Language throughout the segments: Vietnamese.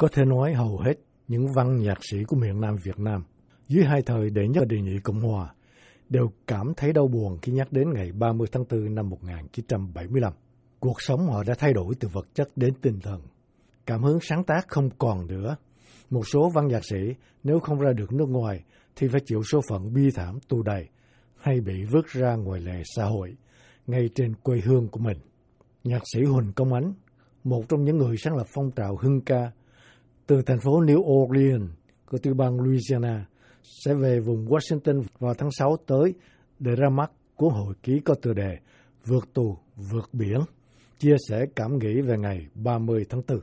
Có thể nói hầu hết những văn nhạc sĩ của miền Nam Việt Nam dưới hai thời đệ nhất đề nghị Cộng Hòa đều cảm thấy đau buồn khi nhắc đến ngày 30 tháng 4 năm 1975. Cuộc sống họ đã thay đổi từ vật chất đến tinh thần. Cảm hứng sáng tác không còn nữa. Một số văn nhạc sĩ nếu không ra được nước ngoài thì phải chịu số phận bi thảm tù đầy hay bị vứt ra ngoài lề xã hội ngay trên quê hương của mình. Nhạc sĩ Huỳnh Công Ánh, một trong những người sáng lập phong trào hưng ca từ thành phố New Orleans của tiểu bang Louisiana sẽ về vùng Washington vào tháng 6 tới để ra mắt cuốn hội ký có tựa đề Vượt tù, vượt biển, chia sẻ cảm nghĩ về ngày 30 tháng 4.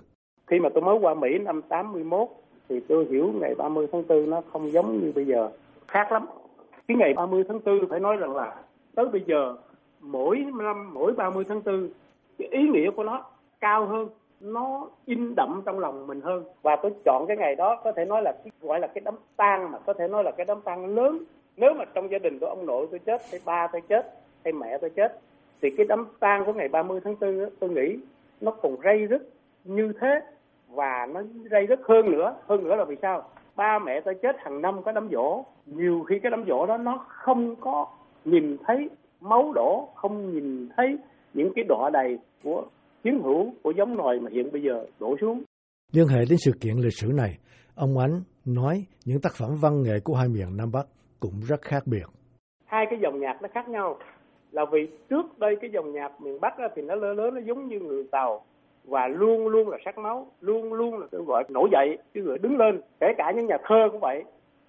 Khi mà tôi mới qua Mỹ năm 81 thì tôi hiểu ngày 30 tháng 4 nó không giống như bây giờ, khác lắm. Cái ngày 30 tháng 4 phải nói rằng là tới bây giờ mỗi năm mỗi 30 tháng 4 cái ý nghĩa của nó cao hơn nó in đậm trong lòng mình hơn. Và tôi chọn cái ngày đó có thể nói là cái, gọi là cái đám tang mà có thể nói là cái đám tang lớn. Nếu mà trong gia đình của ông nội tôi chết hay ba tôi chết hay mẹ tôi chết thì cái đám tang của ngày 30 tháng 4 đó, tôi nghĩ nó còn rây rứt như thế. Và nó rây rứt hơn nữa. Hơn nữa là vì sao? Ba mẹ tôi chết hàng năm có đám dỗ nhiều khi cái đám dỗ đó nó không có nhìn thấy máu đổ không nhìn thấy những cái đọa đầy của chiến hữu của giống nòi mà hiện bây giờ đổ xuống. Liên hệ đến sự kiện lịch sử này, ông Ánh nói những tác phẩm văn nghệ của hai miền Nam Bắc cũng rất khác biệt. Hai cái dòng nhạc nó khác nhau là vì trước đây cái dòng nhạc miền Bắc thì nó lớn lớn nó giống như người Tàu và luôn luôn là sắc máu, luôn luôn là kêu gọi nổi dậy, kêu gọi đứng lên. Kể cả những nhà thơ cũng vậy.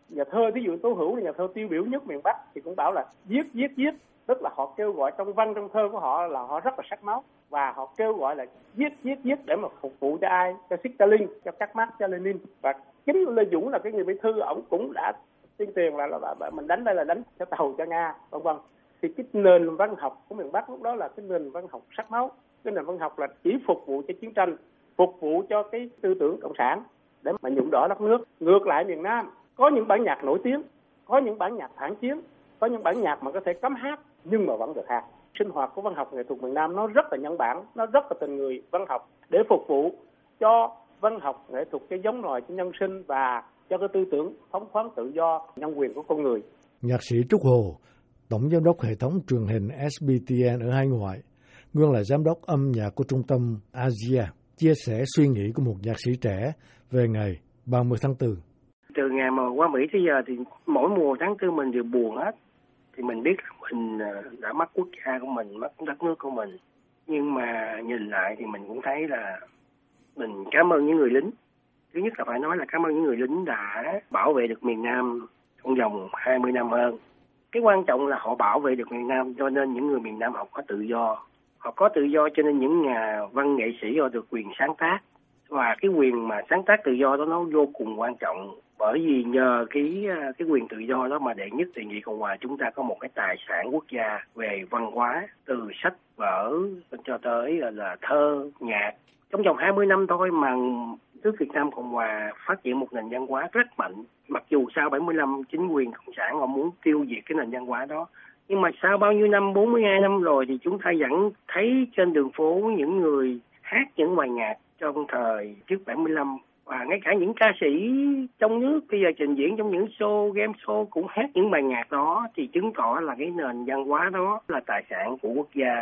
Nhà thơ, ví dụ Tố Hữu là nhà thơ tiêu biểu nhất miền Bắc thì cũng bảo là viết, viết, viết. Tức là họ kêu gọi trong văn trong thơ của họ là họ rất là sắc máu và họ kêu gọi là giết giết giết để mà phục vụ cho ai? Cho Stalin cho các Mark cho Lenin. Và chính Lê Dũng là cái người bí thư ông cũng đã tuyên truyền là, là, là mình đánh đây là đánh cho tàu cho Nga vân vân. Thì cái nền văn học của miền Bắc lúc đó là cái nền văn học sắc máu cái nền văn học là chỉ phục vụ cho chiến tranh phục vụ cho cái tư tưởng cộng sản để mà nhuộm đỏ đất nước. Ngược lại miền Nam có những bản nhạc nổi tiếng có những bản nhạc phản chiến có những bản nhạc mà có thể cấm hát nhưng mà vẫn được hát sinh hoạt của văn học nghệ thuật miền Nam nó rất là nhân bản, nó rất là tình người văn học để phục vụ cho văn học nghệ thuật cái giống nòi cho nhân sinh và cho cái tư tưởng phóng khoáng tự do nhân quyền của con người. Nhạc sĩ Trúc Hồ, tổng giám đốc hệ thống truyền hình SBTN ở hai ngoại, nguyên là giám đốc âm nhạc của trung tâm Asia, chia sẻ suy nghĩ của một nhạc sĩ trẻ về ngày 30 tháng 4. Từ ngày mà qua Mỹ tới giờ thì mỗi mùa tháng tư mình đều buồn hết thì mình biết mình ờ, đã mất quốc gia của mình, mất đất nước của mình. Nhưng mà nhìn lại thì mình cũng thấy là mình cảm ơn những người lính. Thứ nhất là phải nói là cảm ơn những người lính đã bảo vệ được miền Nam trong vòng 20 năm hơn. Cái quan trọng là họ bảo vệ được miền Nam, cho nên những người miền Nam họ có tự do. Họ có tự do cho nên những nhà văn nghệ sĩ họ được quyền sáng tác và cái quyền mà sáng tác tự do đó nó vô cùng quan trọng. Bởi vì nhờ cái ờ, cái quyền tự do đó mà đệ nhất đề nghị cộng hòa chúng ta có một cái tài sản quốc gia về văn hóa, từ sách, vở, cho tới là, thơ, nhạc. Trong vòng 20 năm thôi mà nước Việt Nam Cộng Hòa phát triển một nền văn hóa rất mạnh. Mặc dù sau 75 chính quyền cộng sản họ muốn tiêu diệt cái nền văn hóa đó, nhưng mà sau bao nhiêu năm 42 năm rồi thì chúng ta vẫn thấy trên đường phố những người hát những bài nhạc trong thời trước 75 và ngay cả những ca sĩ trong nước bây giờ trình diễn trong những show game show cũng hát những bài nhạc đó thì chứng tỏ là cái nền văn hóa đó là tài sản của quốc gia.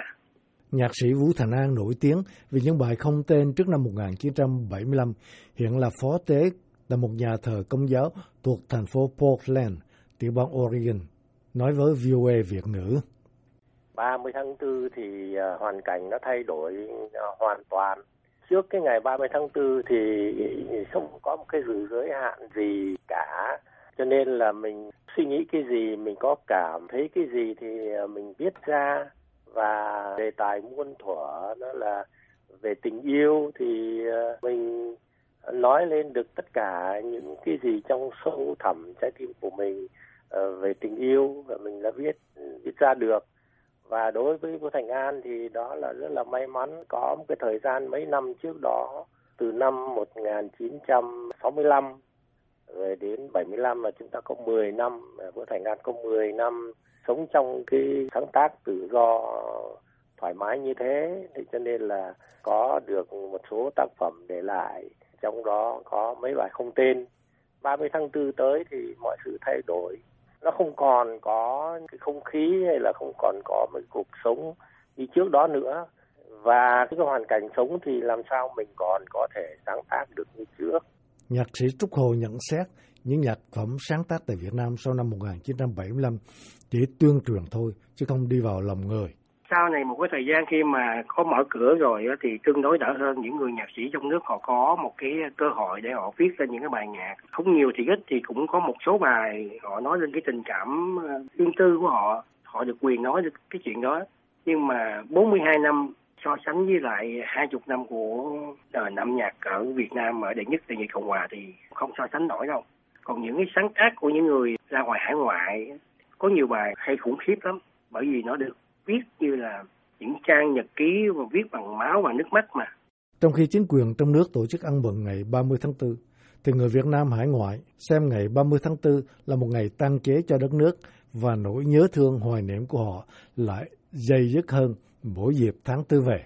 Nhạc sĩ Vũ Thành An nổi tiếng vì những bài không tên trước năm 1975, hiện là phó tế tại một nhà thờ công giáo thuộc thành phố Portland, tiểu bang Oregon, nói với VOA Việt ngữ. 30 tháng 4 thì à, hoàn cảnh nó thay đổi à, hoàn toàn trước cái ngày 30 tháng 4 thì không có một cái giới hạn gì cả. Cho nên là mình suy nghĩ cái gì, mình có cảm thấy cái gì thì ờ, mình viết ra. Và đề tài muôn thuở, đó là về tình yêu thì ờ, mình nói lên được tất cả những cái gì trong sâu thẳm trái tim của mình ờ, về tình yêu. Và mình đã viết viết ra được và đối với Vũ Thành An thì đó là rất là may mắn. Có một cái thời gian mấy năm trước đó, từ năm 1965 về đến 75 là chúng ta có 10 năm, Vũ Thành An có 10 năm sống trong cái sáng tác tự do thoải mái như thế. Thì cho nên là có được một số tác phẩm để lại. Trong đó có mấy bài không tên. 30 tháng 4 tới thì mọi sự thay đổi nó không còn có cái không khí hay là không còn có một cuộc sống như trước đó nữa và cái hoàn cảnh sống thì làm sao mình còn có thể sáng tác được như trước. Nhạc sĩ Trúc Hồ nhận xét, những nhạc phẩm sáng tác tại Việt Nam sau năm 1975 chỉ tuyên truyền thôi, chứ không đi vào lòng người. Sau này một cái thời gian khi mà có mở cửa rồi thì tương đối đỡ hơn những người nhạc sĩ trong nước, họ có một cái cơ hội để họ viết ra những cái bài nhạc. Không nhiều thì ít, thì cũng có một số bài họ nói lên cái tình cảm ờ, riêng tư của họ họ được quyền nói được cái chuyện đó. Nhưng mà 42 năm so sánh với lại hai chục năm của nền năm nhạc ở Việt Nam ở đệ nhất tại nhị cộng hòa thì không so sánh nổi đâu. Còn những cái sáng tác của những người ra ngoài hải ngoại có nhiều bài hay khủng khiếp lắm, bởi vì nó được viết như là những trang nhật ký và viết bằng máu và nước mắt mà trong khi chính quyền trong nước tổ chức ăn mừng ngày 30 tháng 4 thì người Việt Nam hải ngoại xem ngày 30 tháng 4 là một ngày tan chế cho đất nước và nỗi nhớ thương hoài niệm của họ lại dày dứt hơn mỗi dịp tháng tư về.